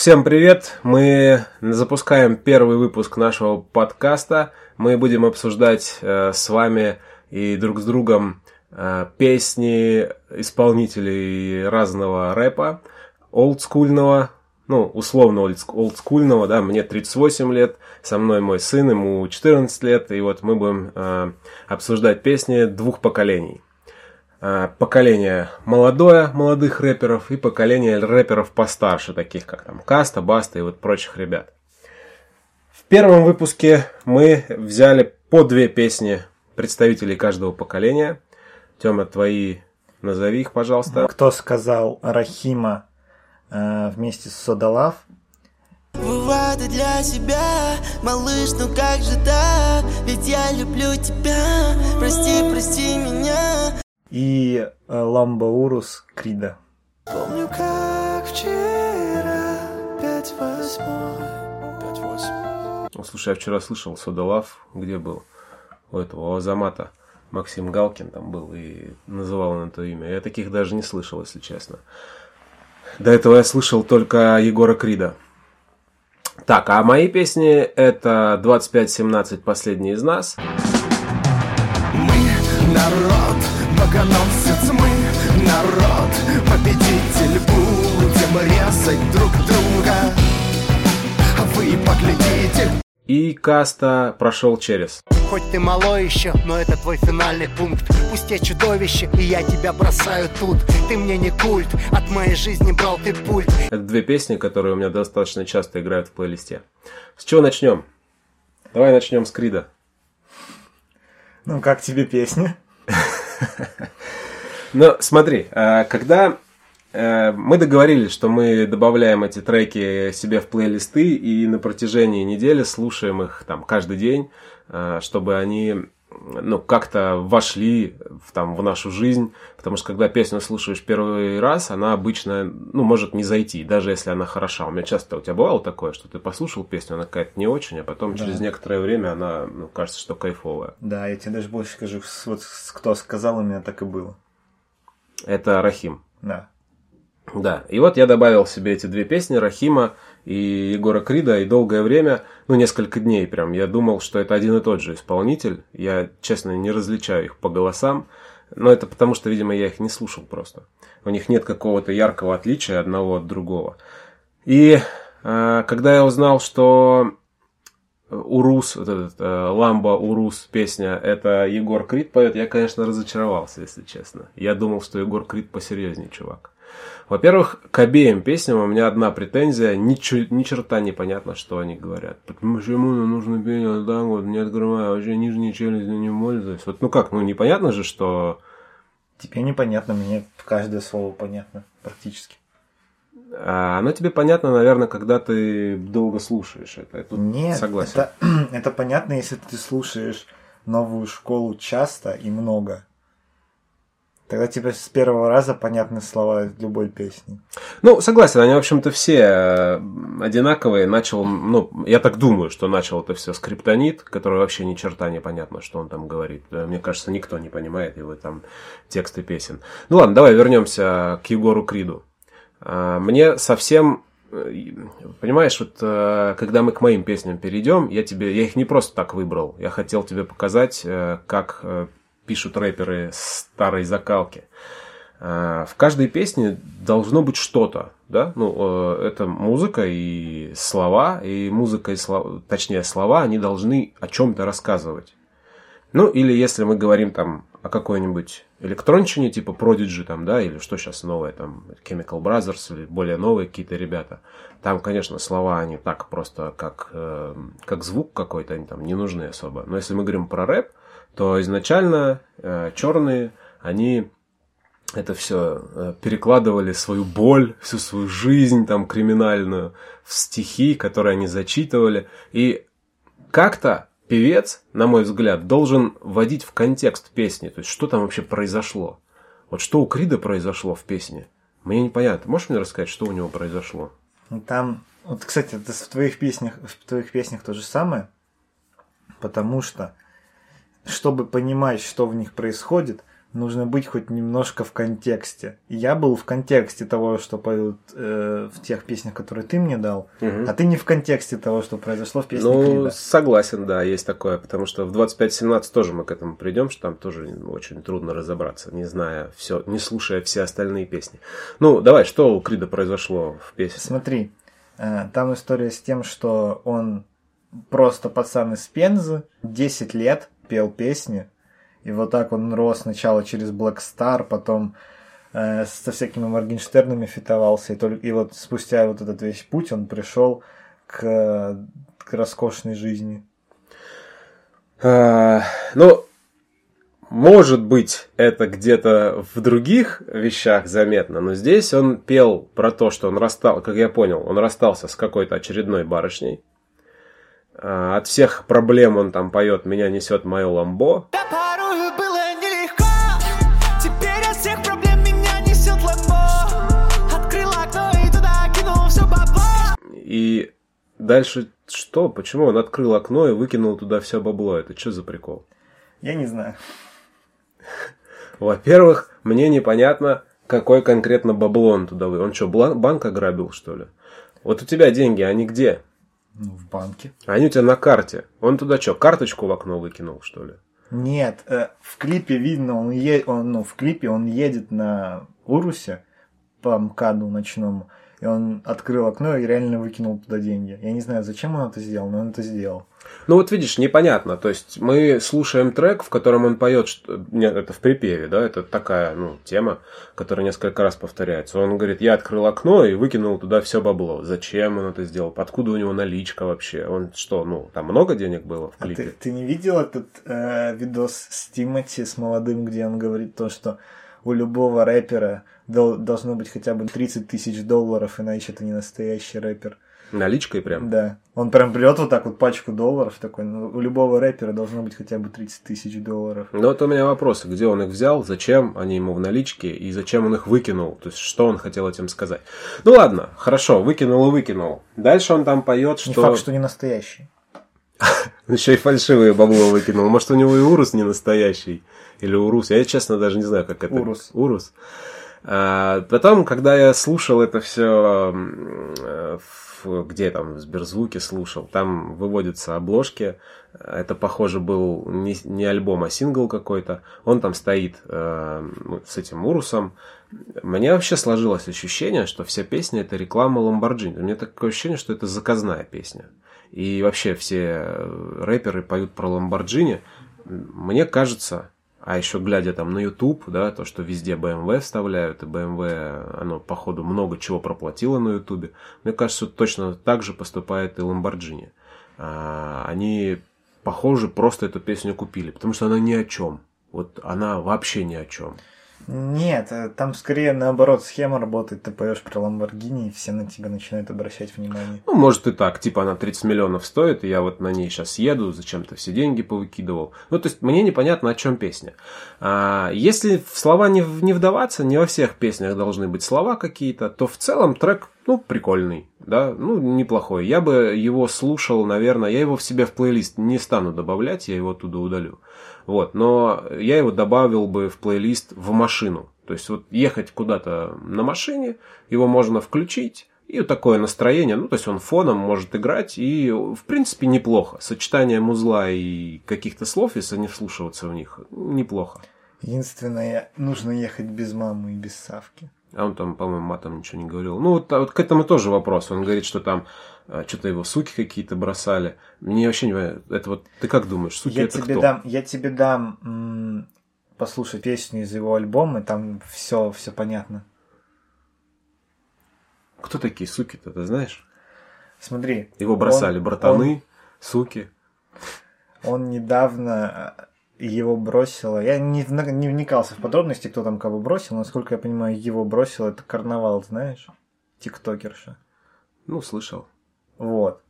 Всем привет! Мы запускаем первый выпуск нашего подкаста. Мы будем обсуждать э, с вами и друг с другом э, песни исполнителей разного рэпа, олдскульного, ну, условно олдскульного, да, мне 38 лет, со мной мой сын, ему 14 лет, и вот мы будем э, обсуждать песни двух поколений. Э, поколение молодое, молодых рэперов, и поколение рэперов постарше, таких как там Каста, Баста и вот прочих ребят. В первом выпуске мы взяли по две песни представителей каждого поколения. Тёма, твои назови их, пожалуйста. Кто сказал Рахима э, вместе с Содолав. Выводы для себя, малыш, ну как же так? Ведь я люблю тебя, прости, прости меня. И э, Ламбаурус Крида. Помню, как вчера, пять восьмой. Пять восемь. Слушай, я вчера слышал Содолав, где был? У этого у Азамата. Максим Галкин там был и называл он это имя. Я таких даже не слышал, если честно. До этого я слышал только Егора Крида. Так, а мои песни это 2517 последний из нас. Мы народ, богоносец мы народ, победитель будем резать друг друга. А вы поглядите, И каста прошел через. Хоть ты малой еще, но это твой финальный пункт Пусть я чудовище, и я тебя бросаю тут Ты мне не культ, от моей жизни брал ты пульт Это две песни, которые у меня достаточно часто играют в плейлисте. С чего начнем? Давай начнем с Крида. Ну, как тебе песня? Ну, смотри, э, когда э, мы договорились, что мы добавляем эти треки себе в плейлисты и на протяжении недели слушаем их там каждый день, э, чтобы они ну, как-то вошли в, там, в нашу жизнь, потому что когда песню слушаешь первый раз, она обычно, ну, может не зайти, даже если она хороша. У меня часто у тебя бывало такое, что ты послушал песню, она какая-то не очень, а потом Да. через некоторое время она, ну, кажется, что кайфовая. Да, я тебе даже больше скажу, вот кто сказал, у меня так и было. Это Рахим. Да. Да, и вот я добавил себе эти две песни Рахима и Егора Крида, и долгое время, ну, несколько дней прям, я думал, что это один и тот же исполнитель. Я, честно, не различаю их по голосам, но это потому, что, видимо, я их не слушал просто. У них нет какого-то яркого отличия одного от другого. И э, когда я узнал, что Урус, вот этот э, Ламба Урус песня, это Егор Крид поет, я, конечно, разочаровался, если честно. Я думал, что Егор Крид посерьезнее, чувак. Во-первых, к обеим песням у меня одна претензия, ни, чу- ни черта непонятно, что они говорят. Почему нам нужно вот так вот, не открывая, вообще нижние челюсти не пользуюсь. Вот, ну как, ну непонятно же, что Тебе непонятно, мне каждое слово понятно практически. а, оно тебе понятно, наверное, когда ты долго слушаешь это. Я тут Нет, согласен. Это, это понятно, если ты слушаешь новую школу часто и много. Тогда тебе с первого раза понятны слова любой песни. Ну, согласен, они, в общем-то, все э, одинаковые. Начал, ну, я так думаю, что начал это все скриптонит, который вообще ни черта не понятно, что он там говорит. Э, Мне кажется, никто не понимает его там тексты песен. Ну ладно, давай вернемся к Егору Криду. А, Мне совсем э, Понимаешь, вот э, когда мы к моим песням перейдем, я тебе, я их не просто так выбрал. Я хотел тебе показать, э, как э, пишут рэперы старой закалки. Э, В каждой песне должно быть что-то, да? Ну, э, это музыка и слова, и музыка и слова, точнее слова, они должны о чем-то рассказывать. Ну, или если мы говорим там о какой-нибудь электронщине, типа Prodigy там, да, или что сейчас новое, там, Chemical Brothers, или более новые какие-то ребята. Там, конечно, слова, они так просто, как, э, как звук какой-то, они там не нужны особо. Но если мы говорим про рэп, то изначально э, черные, они это все перекладывали свою боль, всю свою жизнь там криминальную в стихи, которые они зачитывали. И как-то певец, на мой взгляд, должен вводить в контекст песни. То есть, что там вообще произошло. Вот что у Крида произошло в песне, мне непонятно. Можешь мне рассказать, что у него произошло? Там, вот, кстати, это в твоих песнях, в твоих песнях то же самое, потому что, чтобы понимать, что в них происходит, нужно быть хоть немножко в контексте. И Я был в контексте того, что поют э, в тех песнях, которые ты мне дал, а ты не в контексте того, что произошло в песне Ну, Крида. согласен, да, есть такое, потому что в 25-17 тоже мы к этому придем, что там тоже очень трудно разобраться, не зная все, не слушая все остальные песни. Ну, давай, что у Крида произошло в песне? Смотри, э, там история с тем, что он просто пацан из Пензы, 10 лет пел песни, и вот так он рос сначала через Black Star, потом э, со всякими Моргенштернами фитовался, и, только, и вот спустя вот этот весь путь он пришел к, к роскошной жизни. А, Ну, может быть, это где-то в других вещах заметно, но здесь он пел про то, что он расстал, как я понял, он расстался с какой-то очередной барышней. А, От всех проблем он там поет «Меня несет мое ламбо». Да И дальше что? Почему он открыл окно и выкинул туда все бабло? Это что за прикол? Я не знаю. Во-первых, мне непонятно, какой конкретно бабло он туда вы. Он что, банк ограбил, что ли? Вот у тебя деньги, они где? Ну, в банке. Они у тебя на карте. Он туда что, карточку в окно выкинул, что ли? Нет, э, в клипе видно, он, е... он ну, в клипе он едет на Урусе по МКАДу ночному, и он открыл окно и реально выкинул туда деньги. Я не знаю, зачем он это сделал, но он это сделал. Ну вот видишь, непонятно. То есть мы слушаем трек, в котором он поет, что... Нет, это в припеве, да, это такая, ну, тема, которая несколько раз повторяется. Он говорит, я открыл окно и выкинул туда все бабло. Зачем он это сделал? Откуда у него наличка вообще? Он что, ну, там много денег было в А клипе? ты, ты не видел этот э, видос с Тимати, с молодым, где он говорит то, что у любого рэпера должно быть хотя бы 30 тысяч долларов, иначе это не настоящий рэпер. Наличкой прям? Да. Он прям берет вот так вот пачку долларов такой. Ну, у любого рэпера должно быть хотя бы 30 тысяч долларов. Ну, вот у меня вопросы, где он их взял, зачем они ему в наличке и зачем он их выкинул, то есть что он хотел этим сказать. Ну ладно, хорошо, выкинул и выкинул. Дальше он там поет, Не что... факт, что не настоящий. Еще и фальшивые бабло выкинул. Может, у него и Урус не настоящий. Или Урус. Я, честно, даже не знаю, как это. Урус. Урус. А, потом, когда я слушал это все, где там, в Сберзвуке слушал, там выводятся обложки. Это, похоже, был не, не альбом, а сингл какой-то. Он там стоит э, с этим Урусом. Мне вообще сложилось ощущение, что вся песня это реклама Ламборджини. У меня такое ощущение, что это заказная песня. И вообще все рэперы поют про Ламборджини. Мне кажется, а еще глядя там на YouTube, да, то, что везде BMW вставляют, и BMW, оно, походу, много чего проплатило на YouTube, мне кажется, точно так же поступает и Lamborghini. А, они, похоже, просто эту песню купили, потому что она ни о чем. Вот она вообще ни о чем. Нет, э, там скорее наоборот схема работает. Ты поешь про Ламборгини, и все на тебя начинают обращать внимание. Ну, может и так, типа она 30 миллионов стоит, и я вот на ней сейчас еду, зачем-то все деньги повыкидывал. Ну, то есть мне непонятно, о чем песня. А, если в слова не, не вдаваться, не во всех песнях должны быть слова какие-то, то в целом трек, ну, прикольный, да, ну, неплохой. Я бы его слушал, наверное, я его в себе в плейлист не стану добавлять, я его оттуда удалю. Вот, но я его добавил бы в плейлист в машину. То есть вот ехать куда-то на машине, его можно включить, и вот такое настроение, ну, то есть он фоном может играть, и, в принципе, неплохо. Сочетание музла и каких-то слов, если не вслушиваться в них, неплохо. Единственное, нужно ехать без мамы и без Савки. А он там, по-моему, матом ничего не говорил. Ну, вот, а вот к этому тоже вопрос. Он говорит, что там что-то его суки какие-то бросали. Мне вообще не понятно. Это вот, ты как думаешь, суки Я это тебе кто? дам, я тебе дам м, послушать песню из его альбома, и там все, все понятно. Кто такие суки-то, ты знаешь? Смотри. Его бросали он- братаны, суки. Он, он недавно э, его бросила. Я не, не вникался в подробности, кто там кого бросил. Насколько я понимаю, его бросил это карнавал, знаешь? Тиктокерша. Ну, слышал. Вот.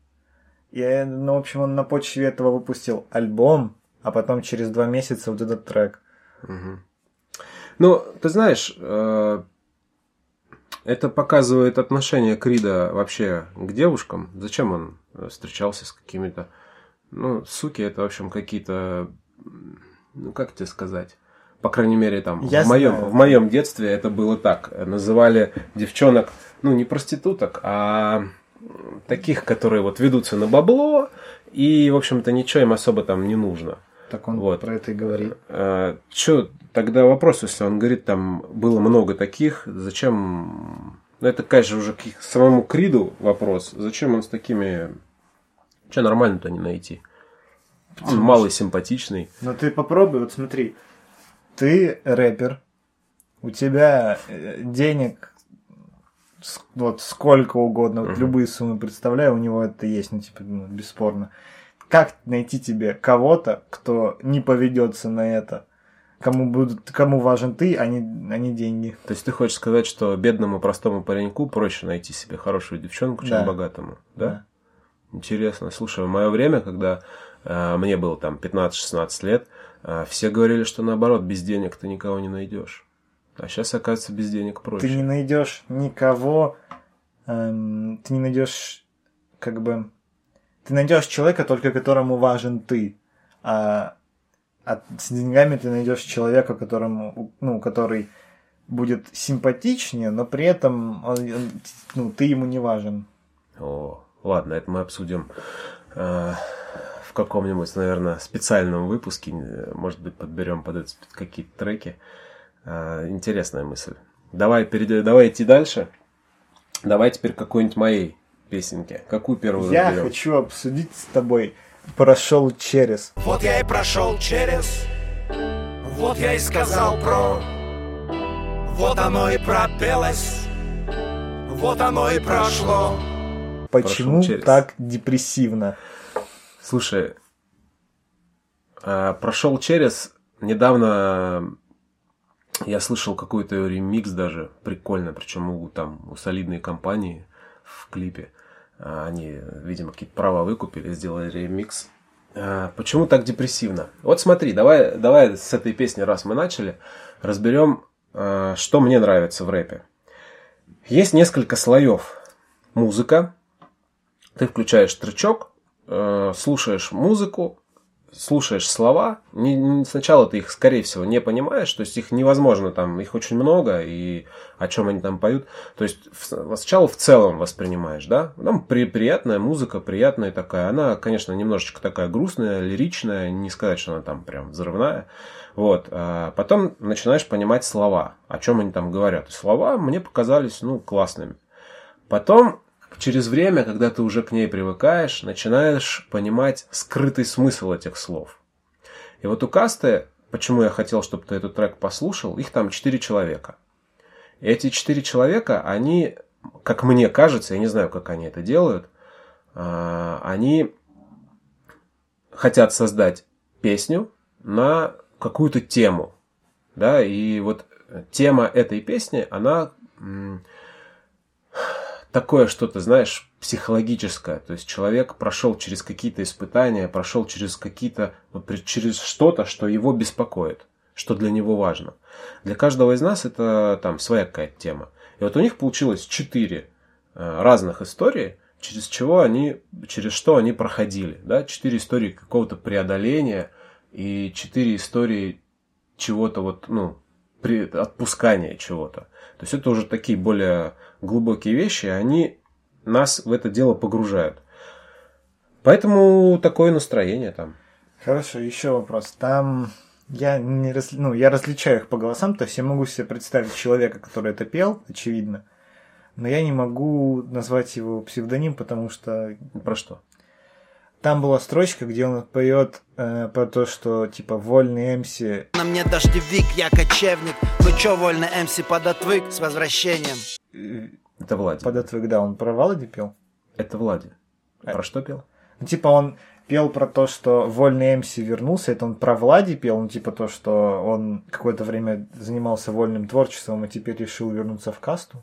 И, ну, в общем, он на почве этого выпустил альбом, а потом через два месяца вот этот трек. Ну, ты знаешь, э, это показывает отношение Крида вообще к девушкам. Зачем он э, встречался с какими-то... Ну, суки, это, в общем, какие-то... Ну, как тебе сказать? По крайней мере, там, Я в, моем, знаю. в моем детстве это было так. Называли девчонок, ну, не проституток, а таких, которые вот ведутся на бабло, и, в общем-то, ничего им особо там не нужно. Так он Вот. про это и говорит. Че, тогда вопрос, если он говорит, там было много таких, зачем... Ну, это, конечно, уже к самому Криду вопрос. Зачем он с такими... Че нормально-то не найти? Он малый, симпатичный. Но ты попробуй, вот смотри. Ты рэпер, у тебя э, денег вот сколько угодно, вот любые суммы представляю, у него это есть, ну, типа, ну, бесспорно. Как найти тебе кого-то, кто не поведется на это? Кому, будут, кому важен ты, а не, а не деньги. То есть ты хочешь сказать, что бедному простому пареньку проще найти себе хорошую девчонку, чем Да. богатому, да? Интересно. Слушай, в мое время, когда э, мне было там 15-16 лет, э, все говорили, что наоборот, без денег ты никого не найдешь. А сейчас, оказывается, без денег проще. Ты не найдешь никого, эм, ты не найдешь, как бы, ты найдешь человека, только которому важен ты, а, а с деньгами ты найдешь человека, которому, ну, который будет симпатичнее, но при этом он- он- ну, ты ему не важен. О, ладно, это мы обсудим э, в каком-нибудь, наверное, специальном выпуске. Может быть, подберем под это какие-то треки. Э, интересная мысль. Давай, перейдем, давай идти дальше. Давай теперь какой-нибудь моей песенки. Какую первую Я разберем? хочу обсудить с тобой «Прошел через». Вот я и прошел через, вот я и сказал про, вот оно и пропелось, вот оно и прошло. Почему через». так депрессивно? Слушай, а, прошел через. Недавно я слышал какой-то ремикс даже, прикольно, причем у, там, у солидной компании в клипе. А, Они, видимо, какие-то права выкупили, сделали ремикс. А, Почему так депрессивно? Вот смотри, давай, давай с этой песни, раз мы начали, разберем, а, что мне нравится в рэпе. Есть несколько слоев. Музыка, ты включаешь тречок, э, слушаешь музыку, слушаешь слова. Не- сначала ты их, скорее всего, не понимаешь, то есть их невозможно, там их очень много, и о чем они там поют. То есть в- сначала в целом воспринимаешь, да? Там при, приятная музыка, приятная такая. Она, конечно, немножечко такая грустная, лиричная, не сказать, что она там прям взрывная. Вот. А потом начинаешь понимать слова, о чем они там говорят. Слова мне показались, ну, классными. Потом, через время, когда ты уже к ней привыкаешь, начинаешь понимать скрытый смысл этих слов. И вот у Касты, почему я хотел, чтобы ты этот трек послушал, их там четыре человека. И эти четыре человека, они, как мне кажется, я не знаю, как они это делают, а, они хотят создать песню на какую-то тему. Да, и вот тема этой песни, она такое что-то, знаешь, психологическое. То есть человек прошел через какие-то испытания, прошел через какие-то, при- через что-то, что его беспокоит, что для него важно. Для каждого из нас это там своя какая-то тема. И вот у них получилось четыре э, разных истории, через чего они, через что они проходили, да, четыре истории какого-то преодоления и четыре истории чего-то вот, ну, при, отпускания чего-то. То есть это уже такие более глубокие вещи, и они нас в это дело погружают. Поэтому такое настроение там. Хорошо, еще вопрос. Там я не раз... ну, я различаю их по голосам, то есть я могу себе представить человека, который это пел, очевидно, но я не могу назвать его псевдоним, потому что Про что? Там была строчка, где он поет э, про то, что типа вольный МС На мне дождевик, я кочевник Ну чё, вольный МС подотвык с возвращением Это Влади. подотвык, да, он про Валади пел. Это Влади. А- Про что пел? Ну, типа он пел про то, что вольный МС вернулся, это он про Влади пел, ну, типа то, что он какое-то время занимался вольным творчеством и теперь решил вернуться в касту.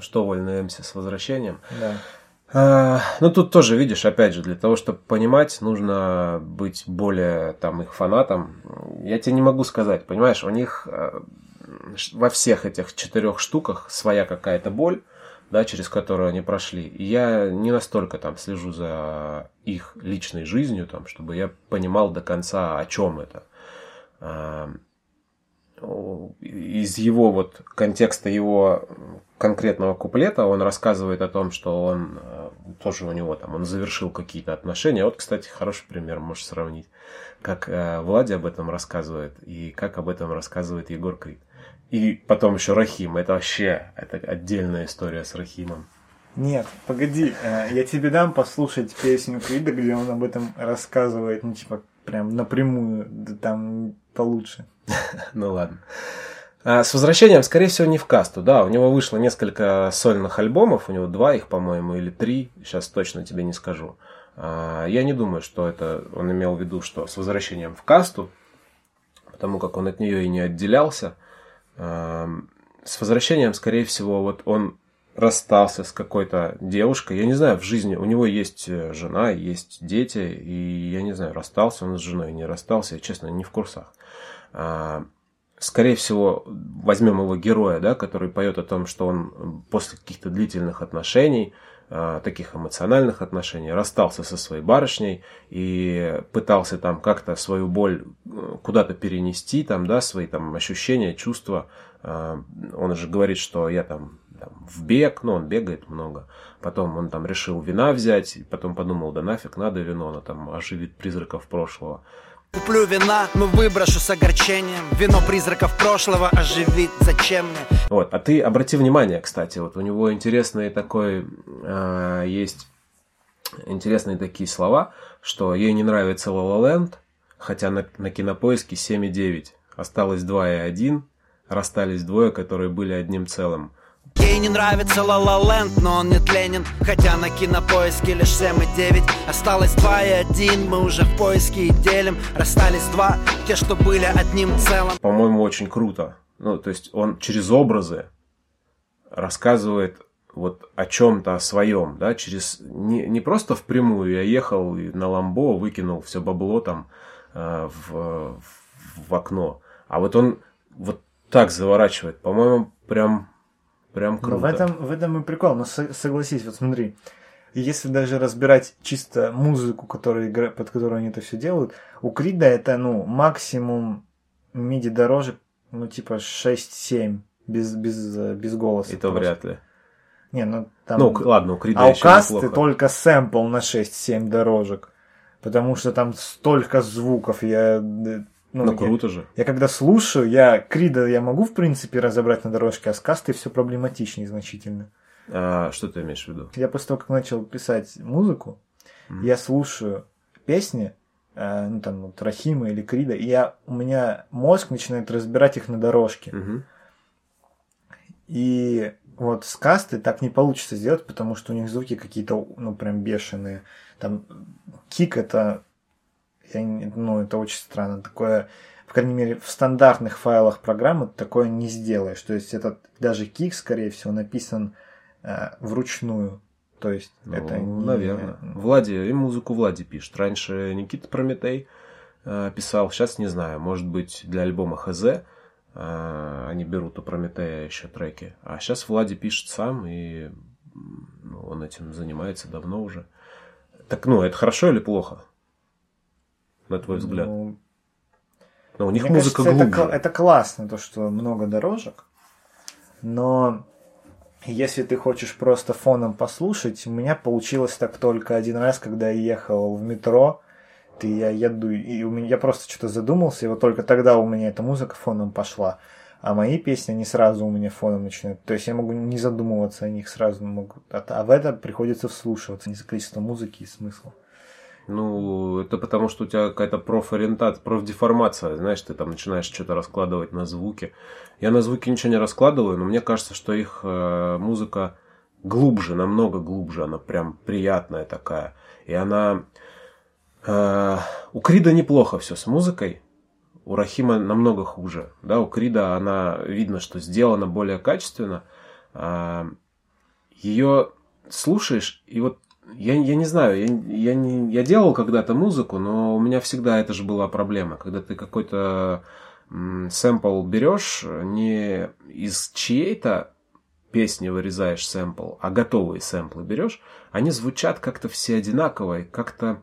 Что вольный МС с возвращением? Да. А, ну, тут тоже, видишь, опять же, для того, чтобы понимать, нужно быть более там их фанатом. Я тебе не могу сказать, понимаешь, у них э, во всех этих четырех штуках своя какая-то боль, да, через которую они прошли. И я не настолько там слежу за их личной жизнью, там, чтобы я понимал до конца, о чем это. Из его вот контекста его конкретного куплета он рассказывает о том, что он э, тоже у него там, он завершил какие-то отношения. Вот, кстати, хороший пример, можешь сравнить, как э, Влади об этом рассказывает и как об этом рассказывает Егор Крид. И потом еще Рахим. Это вообще это отдельная история с Рахимом. Нет, погоди, э, я тебе дам послушать песню Крида, где он об этом рассказывает, ну, типа, прям напрямую, да там получше. Ну ладно. А с возвращением, скорее всего, не в касту. Да, у него вышло несколько сольных альбомов, у него два их, по-моему, или три, сейчас точно тебе не скажу. А, я не думаю, что это он имел в виду, что с возвращением в касту, потому как он от нее и не отделялся. А, с возвращением, скорее всего, вот он расстался с какой-то девушкой. Я не знаю, в жизни у него есть э, жена, есть дети, и я не знаю, расстался он с женой, не расстался, я, честно, не в курсах. А, скорее всего, возьмем его героя, да, который поет о том, что он после каких-то длительных отношений, а, таких эмоциональных отношений, расстался со своей барышней и пытался там как-то свою боль э, куда-то перенести, там, да, свои там ощущения, чувства. А, он же говорит, что я там в бег, ну, он бегает много. Потом он там решил вина взять, потом подумал, да нафиг, надо вино, оно там оживит призраков прошлого. Куплю вина, но выброшу с огорчением Вино призраков прошлого оживит, зачем мне? Вот, а ты обрати внимание, кстати, вот у него интересный такой, э, есть интересные такие слова, что ей не нравится La La Land, хотя на, на кинопоиске 7,9. Осталось 2,1, расстались двое, которые были одним целым. Ей не нравится Ла Ла Ленд, но он не тленен Хотя на кинопоиске лишь 7 и 9 Осталось 2 и 1, мы уже в поиске и делим. Расстались два, те, что были одним целым. По-моему, очень круто. Ну, то есть он через образы рассказывает вот о чем-то о своем, да, через не, не просто впрямую я ехал на ламбо, выкинул все бабло там э, в, в окно, а вот он вот так заворачивает, по-моему, прям Прям круто. Ну, в этом, в этом и прикол. Но согласись, вот смотри, если даже разбирать чисто музыку, которую, под которую они это все делают, у Крида это, ну, максимум миди дорожек, ну, типа 6-7, без, без, без голоса. И то вряд ли. Не, ну там... Ну, ладно, у Крида А у Касты только сэмпл на 6-7 дорожек. Потому что там столько звуков, я ну, ну круто же. Я когда слушаю, я Крида я могу, в принципе, разобрать на дорожке, а с кастой все проблематичнее значительно. А, что ты имеешь в виду? Я после того, как начал писать музыку, mm-hmm. я слушаю песни, э, ну там вот Рахима или Крида, и я, у меня мозг начинает разбирать их на дорожке. Mm-hmm. И вот с касты так не получится сделать, потому что у них звуки какие-то, ну, прям бешеные. Там кик это я, ну, это очень странно. Такое, по крайней мере, в стандартных файлах программы такое не сделаешь. То есть этот даже кик, скорее всего, написан э, вручную. То есть ну, это не... наверное. Влади, и музыку Влади пишет. Раньше Никита Прометей э, писал, сейчас не знаю, может быть для альбома ХЗ э, они берут у Прометея еще треки. А сейчас Влади пишет сам, и ну, он этим занимается давно уже. Так, ну, это хорошо или плохо? На твой взгляд? Ну, но у них мне музыка кажется, глубже. Это, это классно, то, что много дорожек, но если ты хочешь просто фоном послушать, у меня получилось так только один раз, когда я ехал в метро, ты, я еду, и у меня, я просто что-то задумался, и вот только тогда у меня эта музыка фоном пошла. А мои песни, они сразу у меня фоном начинают. То есть я могу не задумываться о них сразу. Могу, а, а в это приходится вслушиваться из-за количества музыки и смысла. Ну, это потому, что у тебя какая-то профориентация, профдеформация, знаешь, ты там начинаешь что-то раскладывать на звуки. Я на звуки ничего не раскладываю, но мне кажется, что их э, музыка глубже, намного глубже, она прям приятная такая. И она... Э, у Крида неплохо все с музыкой, у Рахима намного хуже. Да, у Крида она видно, что сделана более качественно. Э, ее слушаешь, и вот я, я не знаю, я, я, не, я делал когда-то музыку, но у меня всегда это же была проблема. Когда ты какой-то сэмпл берешь, не из чьей-то песни вырезаешь сэмпл, а готовые сэмплы берешь, они звучат как-то все одинаково, как-то,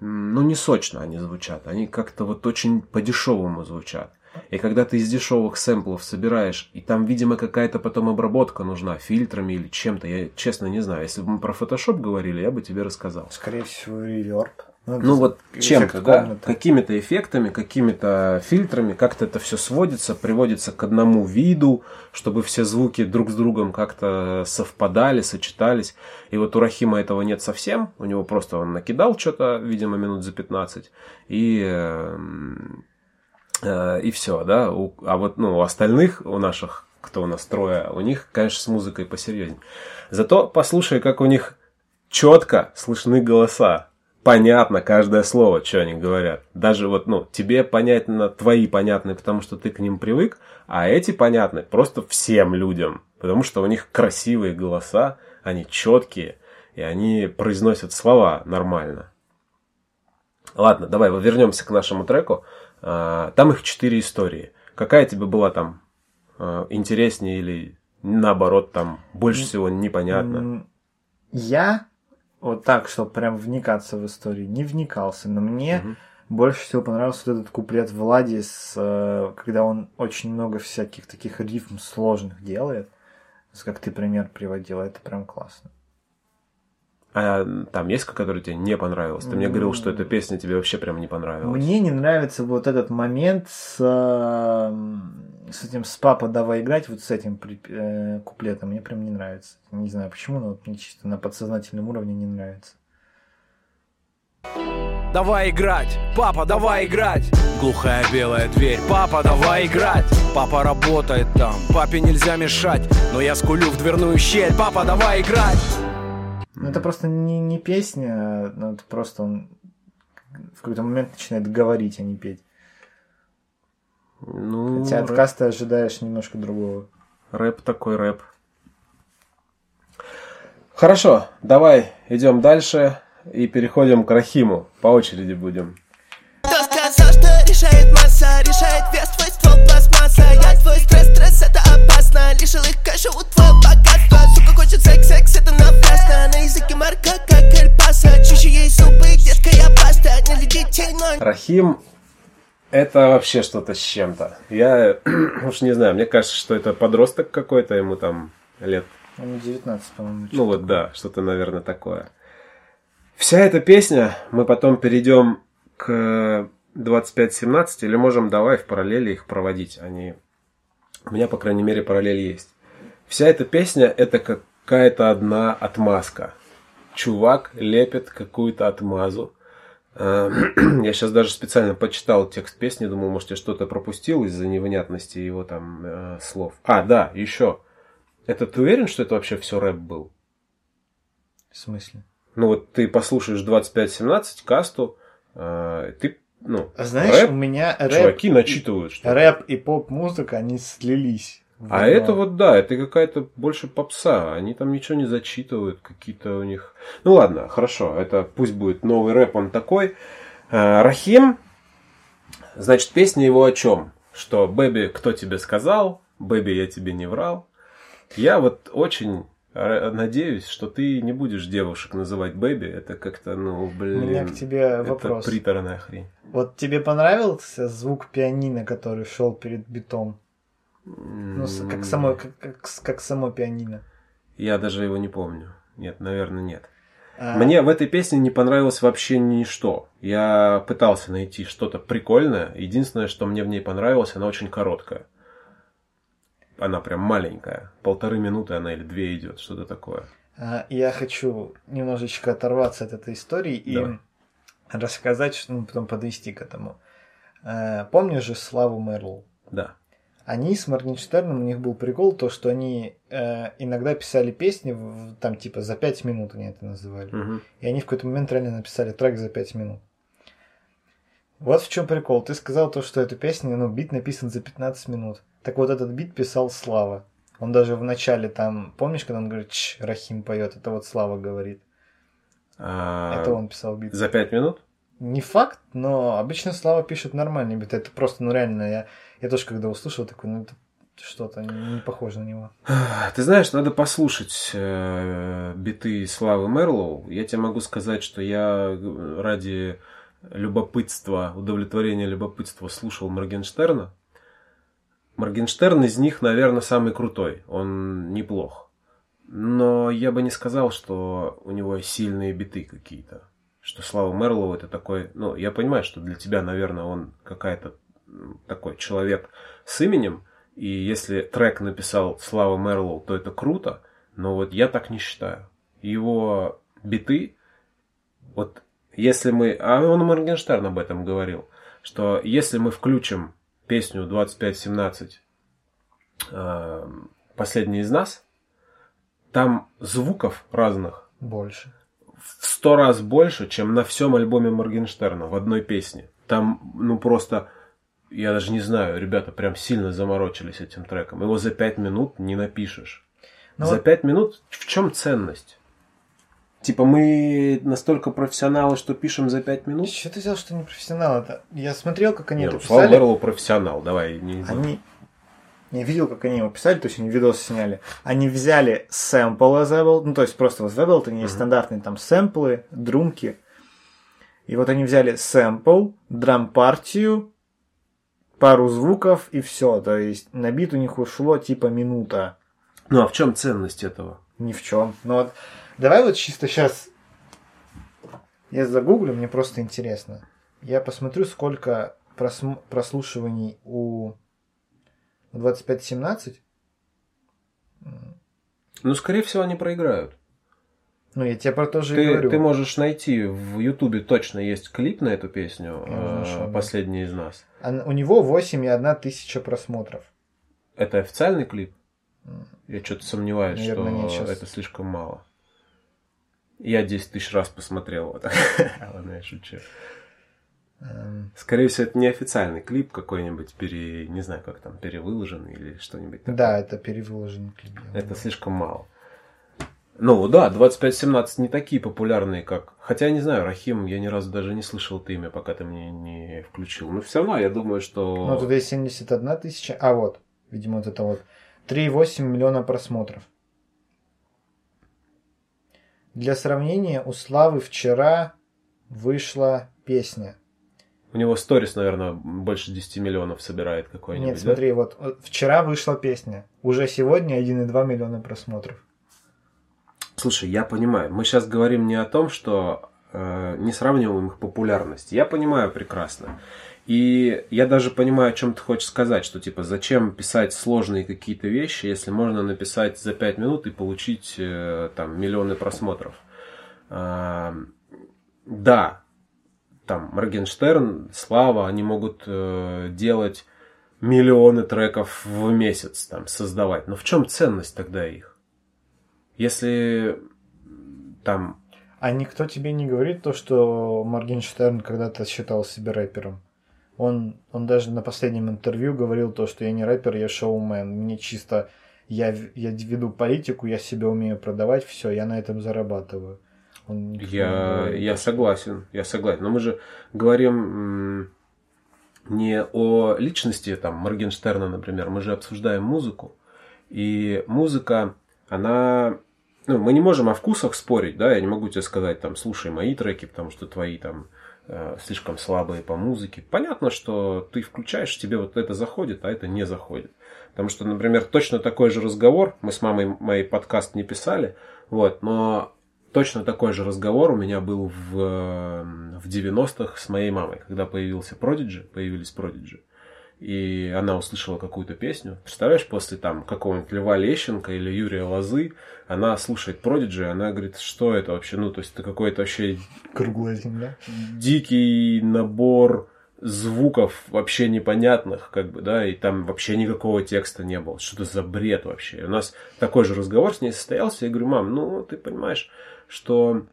ну, не сочно они звучат, они как-то вот очень по-дешевому звучат. И когда ты из дешевых сэмплов собираешь, и там, видимо, какая-то потом обработка нужна, фильтрами или чем-то, я честно не знаю. Если бы мы про Photoshop говорили, я бы тебе рассказал. Скорее всего, реверб. Ну вот эффект чем-то, да, комнаты. какими-то эффектами, какими-то фильтрами, как-то это все сводится, приводится к одному виду, чтобы все звуки друг с другом как-то совпадали, сочетались. И вот у Рахима этого нет совсем, у него просто он накидал что-то, видимо, минут за 15, и, эм, и все, да. У- а вот ну, у остальных, у наших, кто у нас трое, у них, конечно, с музыкой посерьезнее. Зато послушай, как у них четко слышны голоса. Понятно каждое слово, что они говорят. Даже вот, ну, тебе понятно, твои понятны, потому что ты к ним привык, а эти понятны просто всем людям, потому что у них красивые голоса, они четкие, и они произносят слова нормально. Ладно, давай вернемся к нашему треку. А, Там их четыре истории. Какая тебе была там а, интереснее или наоборот там больше всего непонятно? Я вот так, чтобы прям вникаться в историю, не вникался, но мне Мгм. больше всего понравился вот этот куплет Влади, с, э, когда он очень много всяких таких рифм сложных делает, как ты пример приводил, это прям классно. А там есть, который тебе не понравился? Ты мне говорил, что эта песня тебе вообще прям не понравилась. Мне не нравится вот этот момент с, э, с этим с папа давай играть, вот с этим при- э, куплетом, мне прям не нравится. Не знаю почему, но вот мне чисто на подсознательном уровне не нравится. Давай играть, папа, давай играть Глухая белая дверь, папа, давай играть Папа работает там, папе нельзя мешать Но я скулю в дверную щель, папа, давай играть Ну, это просто не, не песня, ну, это просто он в какой-то момент начинает говорить, а не петь. Ну, Хотя от рэп, каста ожидаешь немножко другого. рэп такой рэп. Хорошо, давай идем дальше и переходим к Рахиму. По очереди будем. Кто сказал, что решает масса, решает вес твой ствол пластмасса Я твой стресс, стресс это опасно Лишил их кэша у твоего богатства Сука хочет секс, секс это напрасно На языке марка, как Эль Чищу ей зубы, детская паста Не для детей, но Рахим это вообще что-то с чем-то. Я уж не знаю, мне кажется, что это подросток какой-то, ему там лет Ну, 19, по-моему. Ну вот да, что-то, наверное, такое. Вся эта песня, мы потом перейдем к 2517, или можем давай в параллели их проводить. Они... У меня, по крайней мере, параллель есть. Вся эта песня это какая-то одна отмазка. Чувак лепит какую-то отмазу. Э, Я сейчас даже специально почитал текст песни, думал, может, я что-то пропустил из-за невнятности его там э, слов. А, да, еще. Это ты уверен, что это вообще все рэп был? В смысле? Ну вот ты послушаешь 2517 касту, э, ты, ну, А знаешь, рэп, у меня рэп, чуваки начитывают что рэп и поп-музыка, они слились. А одно. это вот да, это какая-то больше попса. Они там ничего не зачитывают, какие-то у них. Ну ладно, хорошо, это пусть будет новый рэп, он такой. Э, Рахим, значит, песня его о чем? Что Baby, кто тебе сказал? Baby, я тебе не врал. Я вот очень надеюсь, что ты не будешь девушек называть baby. Это как-то, ну, У блин. меня к тебе это вопрос. приторная хрень. Вот тебе понравился звук пианино, который шел перед битом? Ну, как само, как, как, как само пианино. Я даже его не помню. Нет, наверное, нет. А, Мне в этой песне не понравилось вообще ничто. Я пытался найти что-то прикольное. Единственное, что мне в ней понравилось, она очень короткая. Она прям маленькая. Полторы минуты она или две идет, что-то такое. а, я хочу немножечко оторваться от этой истории и Давай. рассказать, что ну, потом подвести к этому. А, помнишь же Славу Мерлоу? Да. Они с Моргенштерном, у них был прикол, то, что они э, иногда писали песни, в- там типа за 5 минут они это называли. Мгм. И они в какой-то момент реально написали трек за 5 минут. Вот в чем прикол. Ты сказал то, что эта песня, ну, бит написан за 15 минут. Так вот, этот бит писал Слава. Он даже в начале там, помнишь, когда он говорит, Ч, Рахим поет, это вот Слава говорит. А, Это он писал бит. За пять минут? Не факт, но обычно Слава пишет нормальный бит. Это просто, ну реально, я, я тоже когда услышал, такой, ну это что-то не, похоже на него. Ты знаешь, надо послушать э, биты Славы Мерлоу. Я тебе могу сказать, что я ради любопытства, удовлетворения любопытства слушал Моргенштерна. Моргенштерн из них, наверное, самый крутой. Он неплох. Но я бы не сказал, что у него сильные биты какие-то. Что Слава Мерлоу это такой... Ну, я понимаю, что для тебя, наверное, он какая-то такой человек с именем. И если трек написал Слава Мерлоу, то это круто. Но вот я так не считаю. Его биты... Вот если мы... А он Моргенштерн об этом говорил. Что если мы включим песню 2517 э, «Последний из нас», там звуков разных Больше. В сто раз больше, чем на всем альбоме Моргенштерна в одной песне. Там, ну просто, я даже не знаю, ребята прям сильно заморочились этим треком. Его за пять минут не напишешь. Ну за вот- пять минут в чем ценность? Типа мы настолько профессионалы, что пишем за пять минут? Что ты взял, что не профессионал? Это... Я смотрел, как они Не, это ну, Слава писали. Мерлоу профессионал, давай. Не... Они... Я видел, как они его писали, то есть они видос сняли. Они взяли сэмпл из Ableton, ну то есть просто в Ableton есть стандартные там сэмплы, друмки. И вот они взяли сэмпл, драм-партию, пару звуков и все. То есть на бит у них ушло типа минута. Ну а в чем ценность этого? Ни в чем. Но вот давай вот чисто сейчас я загуглю, мне просто интересно. Я посмотрю, сколько просм- прослушиваний у 2517. Ну, скорее всего, они проиграют. Ну, я тебе про то же и Ты, говорю. ты можешь найти в Ютубе точно есть клип на эту песню э. Последний из нас. А у него 8,1 тысяча просмотров. Это официальный клип? Я что-то сомневаюсь, Наверное, что нет, щас. это слишком мало. Я 10 тысяч раз посмотрел его. Ладно, я шучу. Эм, Скорее всего, это не официальный клип какой-нибудь, пере... не знаю, как там, перевыложенный или что-нибудь такое. Да, это перевыложенный клип. Это думаю. слишком мало. Ну да, 2517 не такие популярные, как... Хотя я не знаю, Рахим, я ни разу даже не слышал это имя, пока ты мне не включил. Но все равно я думаю, что... Ну, тут есть 71 тысяча. А вот, видимо, вот это вот. 3,8 миллиона просмотров. Для сравнения, у Славы вчера вышла песня. У него сторис, наверное, больше 10 миллионов собирает какой-нибудь, Нет, да? смотри, вот э, вчера вышла песня. Уже сегодня 1,2 миллиона просмотров. Слушай, я понимаю. Мы сейчас говорим не о том, что э, не сравниваем их популярность. Я понимаю прекрасно. И я даже понимаю, о чем ты хочешь сказать, что типа зачем писать сложные какие-то вещи, если можно написать за 5 минут и получить э, там миллионы просмотров. А, да, там Моргенштерн, Слава, они могут э, делать миллионы треков в месяц, там, создавать. Но в чем ценность тогда их? Если там А никто тебе не говорит то, что Моргенштерн когда-то считал себя рэпером. Он, он даже на последнем интервью говорил то, что я не рэпер, я шоумен. Мне чисто... Я, я веду политику, я себя умею продавать, все, я на этом зарабатываю. Он Я, я согласен, я согласен. Но мы же говорим не о личности там Моргенштерна, например, мы же обсуждаем музыку. И музыка, она... Ну, мы не можем о вкусах спорить, да, я не могу тебе сказать, там, слушай мои треки, потому что твои там э, слишком слабые по музыке. Понятно, что ты включаешь, тебе вот это заходит, а это не заходит. Потому что, например, точно такой же разговор, мы с мамой моей подкаст не писали, вот, но точно такой же разговор у меня был в, э, в 90-х с моей мамой, когда появился Prodigy, появились Prodigy. И она услышала какую-то песню. Представляешь, после там какого-нибудь Льва Лещенко или Юрия Лозы, она слушает Prodigy, она говорит, что это вообще, ну, то есть это какой-то вообще Круглая земля. дикий набор звуков вообще непонятных, как бы, да, и там вообще никакого текста не было. Что это за бред вообще? И у нас такой же разговор с ней состоялся. Я говорю, мам, ну, ты понимаешь, что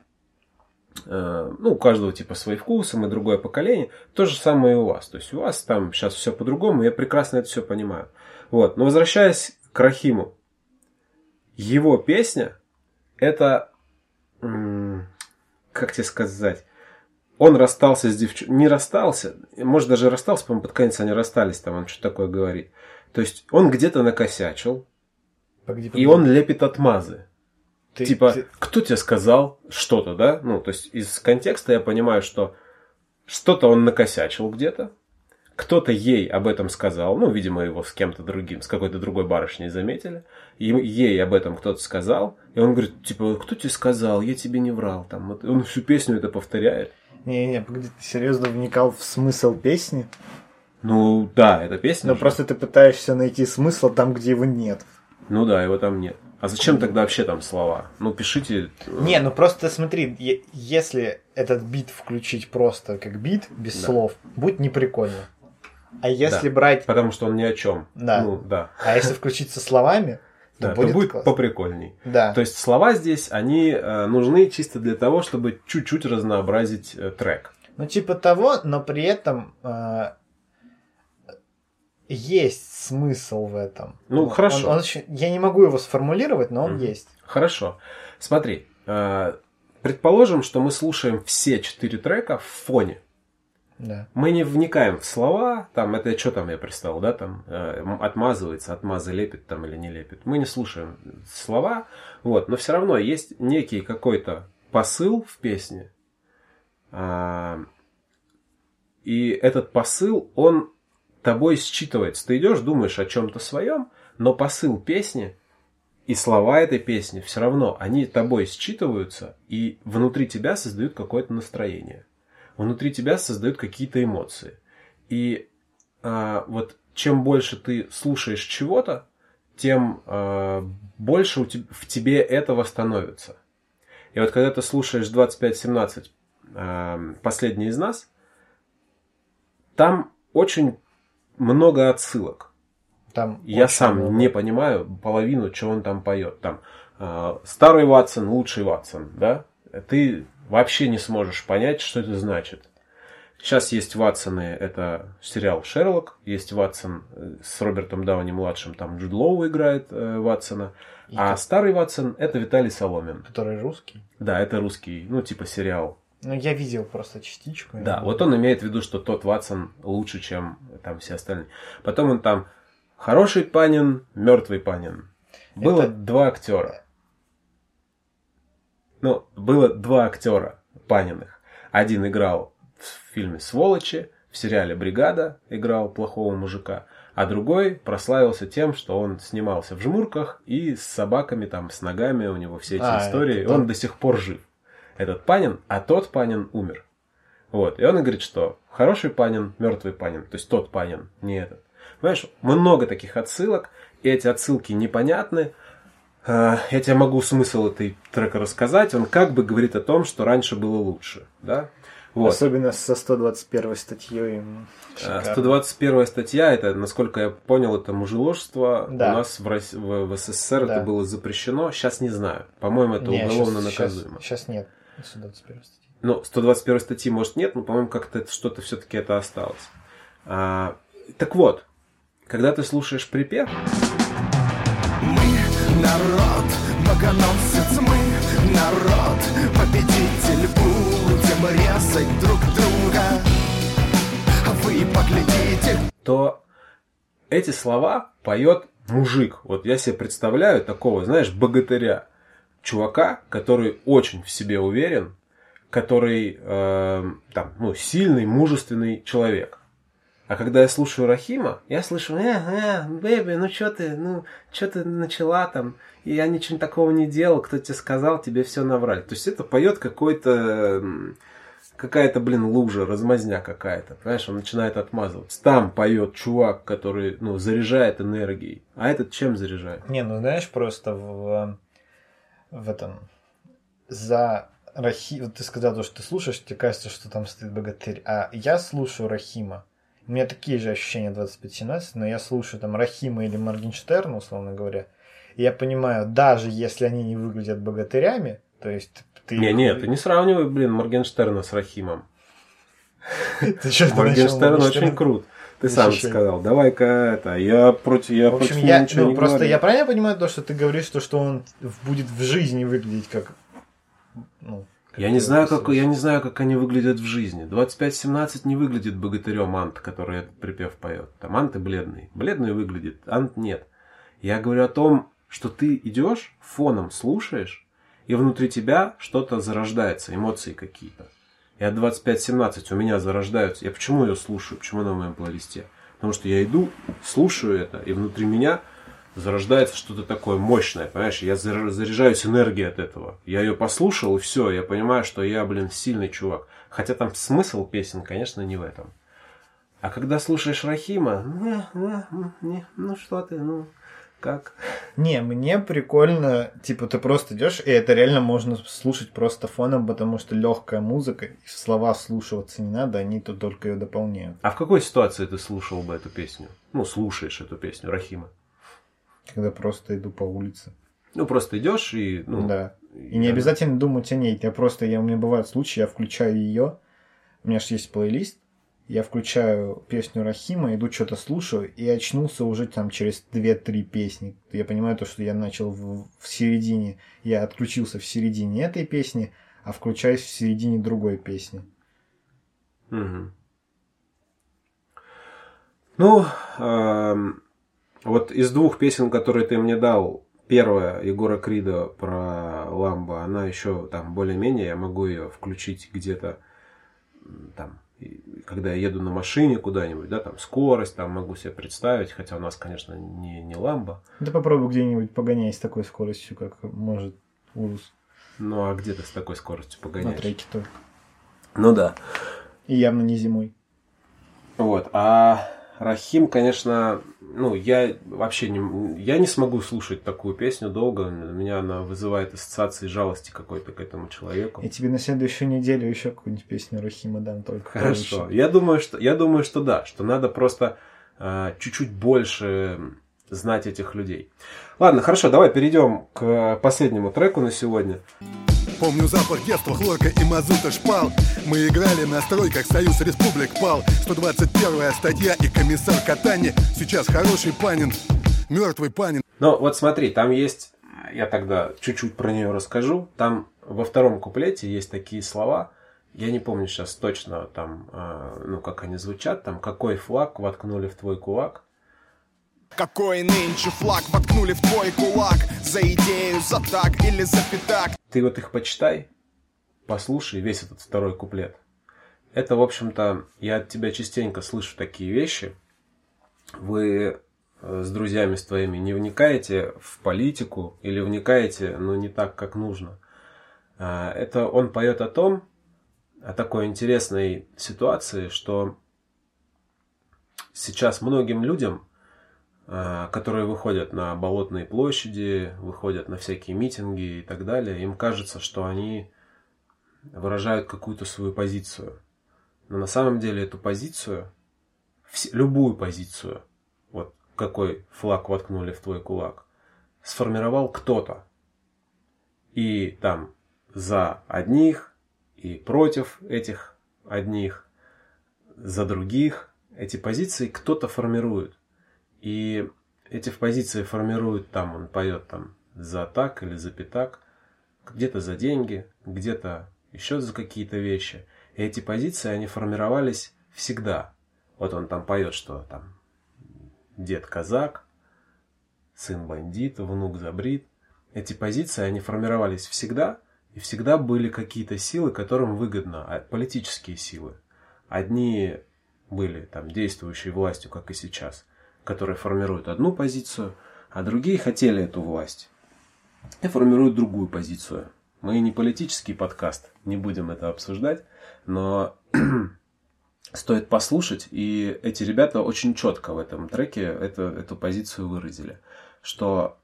э, ну, у каждого типа свои вкусы, мы другое поколение. То же самое и у вас. То есть у вас там сейчас все по-другому, я прекрасно это все понимаю. Вот. Но возвращаясь к Рахиму, его песня это, как тебе сказать, он расстался с девчонкой, не расстался, может даже расстался, по-моему, под конец они расстались, там он что-то такое говорит. То есть он где-то накосячил, Погоди, и он лепит отмазы. Ты- типа, ты- кто тебе сказал что-то, да? Ну, то есть из контекста я понимаю, что что-то он накосячил где-то, кто-то ей об этом сказал, ну, видимо, его с кем-то другим, с какой-то другой барышней заметили, и ей об этом кто-то сказал, и он говорит, типа, кто тебе сказал, я тебе не врал, там, вот он всю песню это повторяет. Не-не, погоди, ты серьезно вникал в смысл песни? Ну, да, это песня. Но же. просто ты пытаешься найти смысл там, где его нет. Ну да, его там нет. А зачем тогда вообще там слова? Ну, пишите... э, Не, ну просто смотри, если этот бит включить просто как бит, без Да. слов, будет не прикольно. А если Да. брать... Потому что он ни о чем. Да. Ну, да. А если включить со словами, то Да, то будет, будет классно. поприкольней. Да. То есть слова здесь, они э, нужны чисто для того, чтобы чуть-чуть разнообразить э, трек. Ну, типа того, но при этом э, есть смысл в этом. Ну, Он- хорошо. он- он очень- я не могу его сформулировать, но он Мгм. есть. Хорошо. Смотри, э, предположим, что мы слушаем все четыре трека в фоне. Да. Мы не вникаем в слова, там, это что там я представил, да, там, э, отмазывается, отмазы лепит там или не лепит. Мы не слушаем слова, вот, но все равно есть некий какой-то посыл в песне, а, и этот посыл, он тобой считывается. Ты идешь, думаешь о чем-то своем, но посыл песни и слова этой песни все равно, они тобой считываются и внутри тебя создают какое-то настроение. Внутри тебя создают какие-то эмоции. И а, вот чем больше ты слушаешь чего-то, тем а, больше у теб- в тебе этого становится. И вот когда ты слушаешь 25-17 а, «Последний из нас», там очень много отсылок. Там Я сам много. не понимаю половину, что он там поет. Там э, старый Ватсон, лучший Ватсон, да? Ты вообще не сможешь понять, что это значит. Сейчас есть Ватсоны, это сериал Шерлок, есть Ватсон э, с Робертом Дауни младшим, там Джуд Лоу играет э, Ватсона, И а тот, старый Ватсон это Виталий Соломин. который русский. Да, это русский, ну типа сериал. Ну, я видел просто частичку. Да, вот он имеет в виду, что тот Ватсон лучше, чем там все остальные. Потом он там хороший Панин, мертвый Панин. Было Это- два актера. Ну, было два актера Паниных. Один играл в фильме «Сволочи», в сериале «Бригада» играл плохого мужика, а другой прославился тем, что он снимался в жмурках и с собаками, там, с ногами, у него все эти А, истории, это он до сих пор жив. Этот Панин, а тот Панин умер. Вот, и он и говорит, что хороший Панин, мертвый Панин, то есть тот Панин, не этот. Понимаешь, много таких отсылок, и эти отсылки непонятны. А, Я тебе могу смысл этой трека рассказать. Он как бы говорит о том, что раньше было лучше. Да? Вот. Особенно со 121 статьей. м, А, шикарно. 121 статья, это, насколько я понял, это мужеложство. Да. У нас в, Рос- в- в СССР Да. это было запрещено. Сейчас не знаю. По-моему, это уголовно наказуемо. Сейчас, сейчас нет. 121 статьи. Ну, 121 статьи, может, нет, но, по-моему, как-то это- что-то все-таки это осталось. А, так вот, когда ты слушаешь припев, Мы народ, богоносец мы народ, победитель будем резать друг друга. А Вы поглядите, то эти слова поет мужик. Вот я себе представляю такого, знаешь, богатыря. Чувака, который очень в себе уверен, который э, там, ну, сильный, мужественный человек. А когда я слушаю Рахима, я слышу, э, э, бэби, ну что ты, ну, что ты начала там, и я ничего такого не делал, кто тебе сказал, тебе все наврали. То есть это поет какой-то, м, какая-то, блин, лужа, размазня какая-то, понимаешь, он начинает отмазываться. Там поет чувак, который, ну, заряжает энергией, а этот чем заряжает? Не, ну знаешь, просто в, в этом за Рахи... Вот ты сказал то, что ты слушаешь, тебе кажется, что там стоит богатырь. А я слушаю Рахима. У меня такие же ощущения 25-17, но я слушаю там Рахима или Моргенштерна, условно говоря. И я понимаю, даже если они не выглядят богатырями, то есть ты... Не, нет, ты не сравнивай, блин, Моргенштерна с Рахимом. Моргенштерн очень крут. Ты сам Защищай. сказал, давай-ка это, я против, я В общем, против я, ничего ну, не просто говорю. я правильно понимаю то, что ты говоришь, то, что он будет в жизни выглядеть как... Ну, как Я не знаю, как, я не знаю, как они выглядят в жизни. 25-17 не выглядит богатырем Ант, который этот припев поет. Там Ант и бледный. Бледный выглядит, Ант нет. Я говорю о том, что ты идешь, фоном слушаешь, и внутри тебя что-то зарождается, эмоции какие-то. И от 25-17 у меня зарождаются. Я почему ее слушаю? Почему она в моем плейлисте? Потому что я иду, слушаю это, и внутри меня зарождается что-то такое мощное, понимаешь? Я заряжаюсь энергией от этого. Я ее послушал, и все, я понимаю, что я, блин, сильный чувак. Хотя там смысл песен, конечно, не в этом. А когда слушаешь Рахима, ну, ну, ну, ну что ты, ну, как? Не, мне прикольно, типа ты просто идешь, и это реально можно слушать просто фоном, потому что легкая музыка, и слова слушаться не надо, они тут только ее дополняют. А в какой ситуации ты слушал бы эту песню? Ну, слушаешь эту песню Рахима? Когда просто иду по улице. Ну, просто идешь и... Ну, да. И не обязательно думать о ней. Я просто, я, у меня бывают случаи, я включаю ее, у меня же есть плейлист, я включаю песню Рахима, иду что-то слушаю, и очнулся уже там через 2-3 песни. Я понимаю то, что я начал в, в середине, я отключился в середине этой песни, а включаюсь в середине другой песни. Угу. Ну, э, вот из двух песен, которые ты мне дал, первая Егора Крида про Ламбо, она еще там более-менее, я могу ее включить где-то там когда я еду на машине куда-нибудь, да, там скорость, там могу себе представить, хотя у нас, конечно, не, не ламба. Да попробуй где-нибудь погонять с такой скоростью, как может Урус. Ну, а где ты с такой скоростью погоняешь? На треке только. Ну да. И явно не зимой. Вот, а Рахим, конечно, ну, я вообще не, я не смогу слушать такую песню долго. У меня она вызывает ассоциации жалости какой-то к этому человеку. Я тебе на следующую неделю еще какую-нибудь песню Рахима дам только. Хорошо. Я думаю, что я думаю, что да, что надо просто э, чуть-чуть больше знать этих людей. Ладно, хорошо, давай перейдем к последнему треку на сегодня. Помню запах детства, хлорка и мазута шпал. Мы играли на стройках, Союз Республик пал. 121 статья и комиссар Катани. Сейчас хороший Панин, мертвый Панин. Ну вот смотри, там есть, я тогда чуть-чуть про нее расскажу. Там во втором куплете есть такие слова, я не помню сейчас точно там, а, ну как они звучат, там какой флаг воткнули в твой кулак, какой нынче флаг воткнули в твой кулак За идею, за так или за пятак Ты вот их почитай, послушай весь этот второй куплет. Это, в общем-то, я от тебя частенько слышу такие вещи. Вы э, с друзьями с твоими не вникаете в политику или вникаете, но не так, как нужно. А, это он поет о том, о такой интересной ситуации, что сейчас многим людям которые выходят на болотные площади, выходят на всякие митинги и так далее, им кажется, что они выражают какую-то свою позицию. Но на самом деле эту позицию, любую позицию, вот какой флаг воткнули в твой кулак, сформировал кто-то. И там за одних и против этих одних, за других эти позиции кто-то формирует. И эти позиции формируют там, он поет там за так или за пятак, где-то за деньги, где-то еще за какие-то вещи. И эти позиции, они формировались всегда. Вот он там поет, что там дед казак, сын бандит, внук забрит. Эти позиции, они формировались всегда, и всегда были какие-то силы, которым выгодно, а, политические силы. Одни были там действующей властью, как и сейчас – которые формируют одну позицию, а другие хотели эту власть и формируют другую позицию. Мы не политический подкаст, не будем это обсуждать, но стоит послушать, и эти ребята очень четко в этом треке эту, эту позицию выразили, что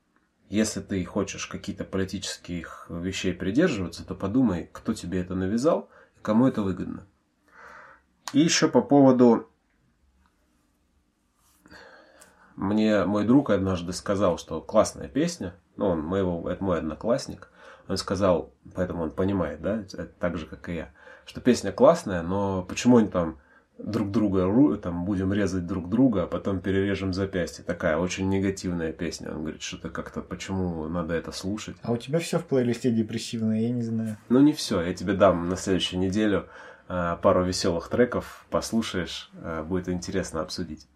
если ты хочешь какие-то политических вещей придерживаться, то подумай, кто тебе это навязал кому это выгодно. И еще по поводу мне мой друг однажды сказал, что классная песня, ну, он моего, это мой одноклассник, он сказал, поэтому он понимает, да, так же, как и я, что песня классная, но почему они там друг друга там будем резать друг друга, а потом перережем запястье. Такая очень негативная песня. Он говорит, что-то как-то почему надо это слушать. А у тебя все в плейлисте депрессивное, я не знаю. Ну не все, я тебе дам на следующую неделю э, пару веселых треков, послушаешь, э, будет интересно обсудить.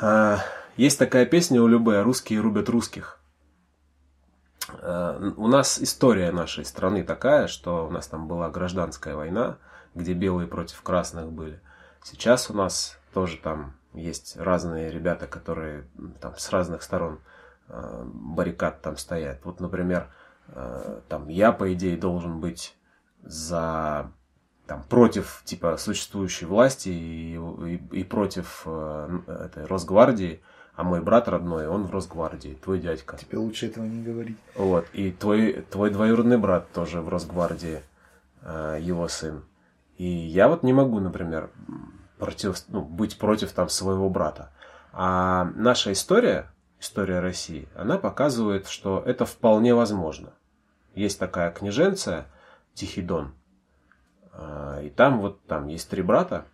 А, есть такая песня у Любе «Русские рубят русских». Э, у нас история нашей страны такая, что у нас там была гражданская война, где белые против красных были. Сейчас у нас тоже там есть разные ребята, которые там с разных сторон э, баррикад там стоят. Вот, например, э, там я, по идее, должен быть за там, против типа существующей власти и, и, и против э, этой Росгвардии, а мой брат родной, он в Росгвардии, твой дядька. Тебе лучше этого не говорить. Вот, и твой, твой двоюродный брат тоже в Росгвардии, э, его сын. И я вот не могу, например, против, ну, быть против там своего брата. А наша история, история России, она показывает, что это вполне возможно. Есть такая княженция Тихий Дон – и там вот там есть три брата.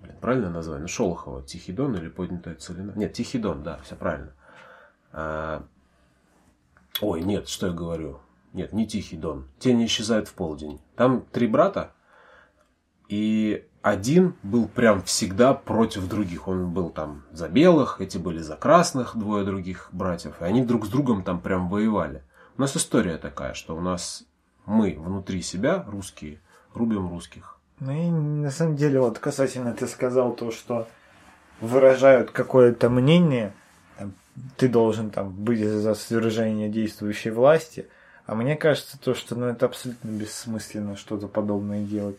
Блин, правильно название? Ну, Шолохова. Тихий Дон или Поднятая Целина? Нет, Тихий Дон, да, все правильно. А... Ой, нет, что я говорю? Нет, не Тихий Дон. Тени исчезают в полдень. Там три брата, и один был прям всегда против других. Он был там за белых, эти были за красных, двое других братьев. И они друг с другом там прям воевали. У нас история такая, что у нас мы внутри себя, русские, рубим русских. Ну и на самом деле, вот касательно ты сказал то, что выражают какое-то мнение, там, ты должен там быть за свержение действующей власти, а мне кажется то, что ну, это абсолютно бессмысленно что-то подобное делать.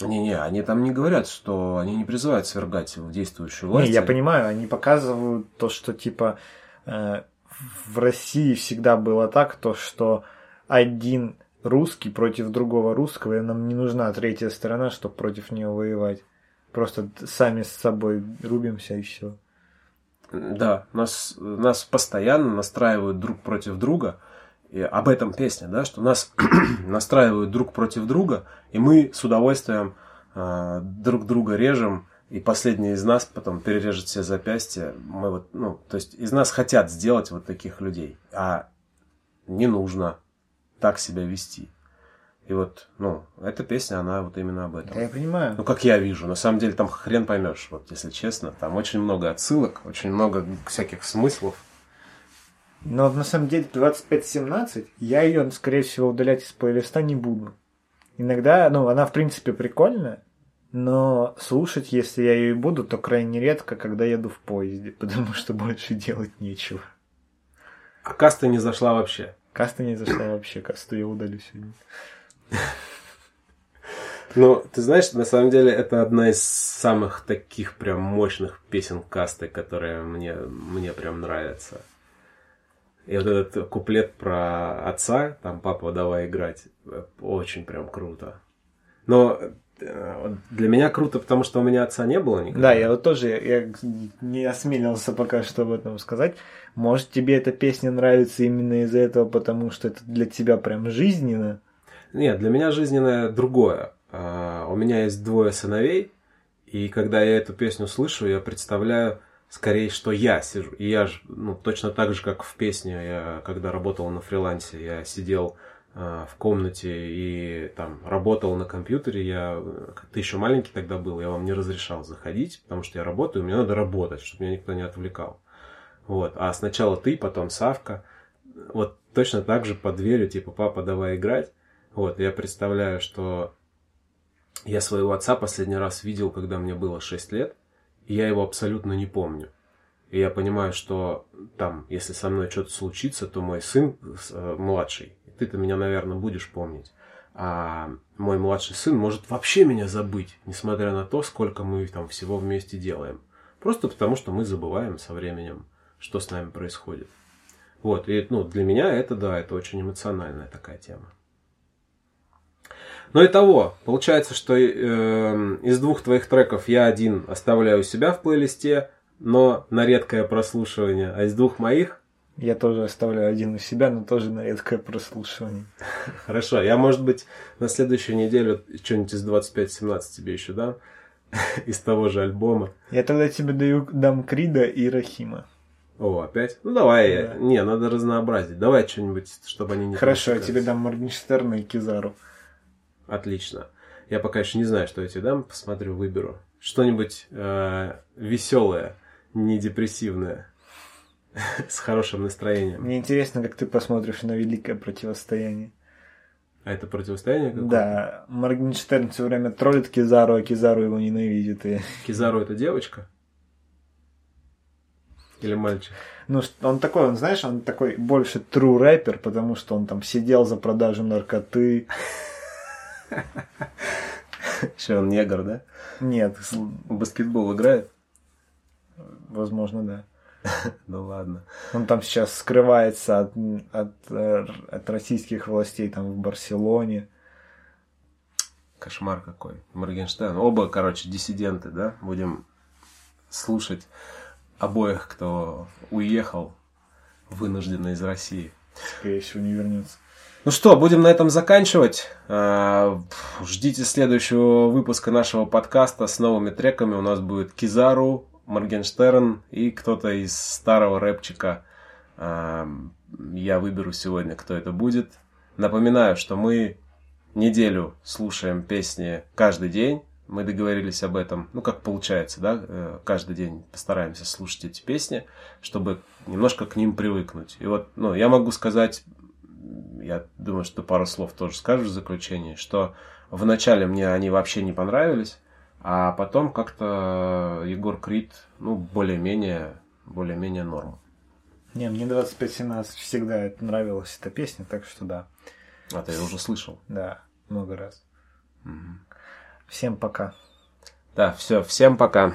Не-не, они там не говорят, что они не призывают свергать действующую власть. Не, я понимаю, они показывают то, что типа э, в России всегда было так, то что один русский против другого русского, и нам не нужна третья сторона, чтобы против нее воевать. Просто сами с собой рубимся и все. Да, нас, нас постоянно настраивают друг против друга. И об этом песня, да, что нас настраивают друг против друга, и мы с удовольствием э, друг друга режем, и последний из нас потом перережет все запястья. Мы вот, ну, то есть из нас хотят сделать вот таких людей, а не нужно так себя вести. И вот, ну, эта песня, она вот именно об этом. Да, я понимаю. Ну, как я вижу. На самом деле, там хрен поймешь, вот, если честно. Там очень много отсылок, очень много всяких смыслов. Но на самом деле 2517 я ее, скорее всего, удалять из плейлиста не буду. Иногда, ну, она в принципе прикольная, но слушать, если я ее и буду, то крайне редко, когда еду в поезде, потому что больше делать нечего. А каста не зашла вообще. Каста не зашла вообще, касту я удалю сегодня. Ну, ты знаешь, на самом деле это одна из самых таких прям мощных песен касты, которая мне, мне прям нравится. И вот этот куплет про отца, там папа давай играть, очень прям круто. Но э, для меня круто, потому что у меня отца не было никогда. Да, я вот тоже я не осмелился пока что об этом сказать. Может, тебе эта песня нравится именно из-за этого, потому что это для тебя прям жизненно? Нет, для меня жизненное другое. А, у меня есть двое сыновей, и когда я эту песню слышу, я представляю скорее, что я сижу. И я же, ну, точно так же, как в песне, я когда работал на фрилансе, я сидел в комнате и там работал на компьютере, я, ты еще маленький тогда был, я вам не разрешал заходить, потому что я работаю, мне надо работать, чтобы меня никто не отвлекал. Вот. А сначала ты, потом Савка. Вот точно так же под дверью, типа, папа, давай играть. Вот, я представляю, что я своего отца последний раз видел, когда мне было 6 лет, и я его абсолютно не помню. И я понимаю, что там, если со мной что-то случится, то мой сын э, младший, ты-то меня, наверное, будешь помнить. А мой младший сын может вообще меня забыть, несмотря на то, сколько мы там всего вместе делаем. Просто потому, что мы забываем со временем что с нами происходит. Вот, и ну, для меня это, да, это очень эмоциональная такая тема. Но и того, получается, что э, из двух твоих треков я один оставляю себя в плейлисте, но на редкое прослушивание, а из двух моих я тоже оставляю один у себя, но тоже на редкое прослушивание. Хорошо, я, может быть, на следующую неделю что-нибудь из 25-17 тебе еще дам, из того же альбома. Я тогда тебе даю, дам Крида и Рахима. О, опять? Ну давай, да. не, надо разнообразить. Давай что-нибудь, чтобы они не Хорошо, я тебе дам Моргенштерна и Кизару. Отлично. Я пока еще не знаю, что я тебе дам, посмотрю, выберу. Что-нибудь э, веселое, не депрессивное. С хорошим настроением. Мне интересно, как ты посмотришь на великое противостояние. А это противостояние какое-то? Да, Моргенштерн все время троллит Кизару, а Кизару его ненавидит. И... Кизару это девочка? Или мальчик? Ну, он такой, он, знаешь, он такой больше true рэпер, потому что он там сидел за продажу наркоты. Еще он негр, да? Нет, В баскетбол играет? Возможно, да. Ну ладно. Он там сейчас скрывается от, от, от российских властей там в Барселоне. Кошмар какой. Моргенштерн. Оба, короче, диссиденты, да? Будем слушать обоих, кто уехал вынужденно из России. Скорее всего, не вернется. Ну что, будем на этом заканчивать. А, Ждите следующего выпуска нашего подкаста с новыми треками. У нас будет Кизару, Моргенштерн и кто-то из старого рэпчика. А, Я выберу сегодня, кто это будет. Напоминаю, что мы неделю слушаем песни каждый день. Мы договорились об этом, ну как получается, да, э, каждый день постараемся слушать эти песни, чтобы немножко к ним привыкнуть. И вот, ну, я могу сказать, я думаю, что пару слов тоже скажешь в заключении, что вначале мне они вообще не понравились, а потом как-то Егор Крид, ну, более-менее, более-менее норм. Не, мне 25-17 всегда это нравилась эта песня, так что да. А ты уже слышал. Да, много раз. Всем пока. Да, все, всем пока.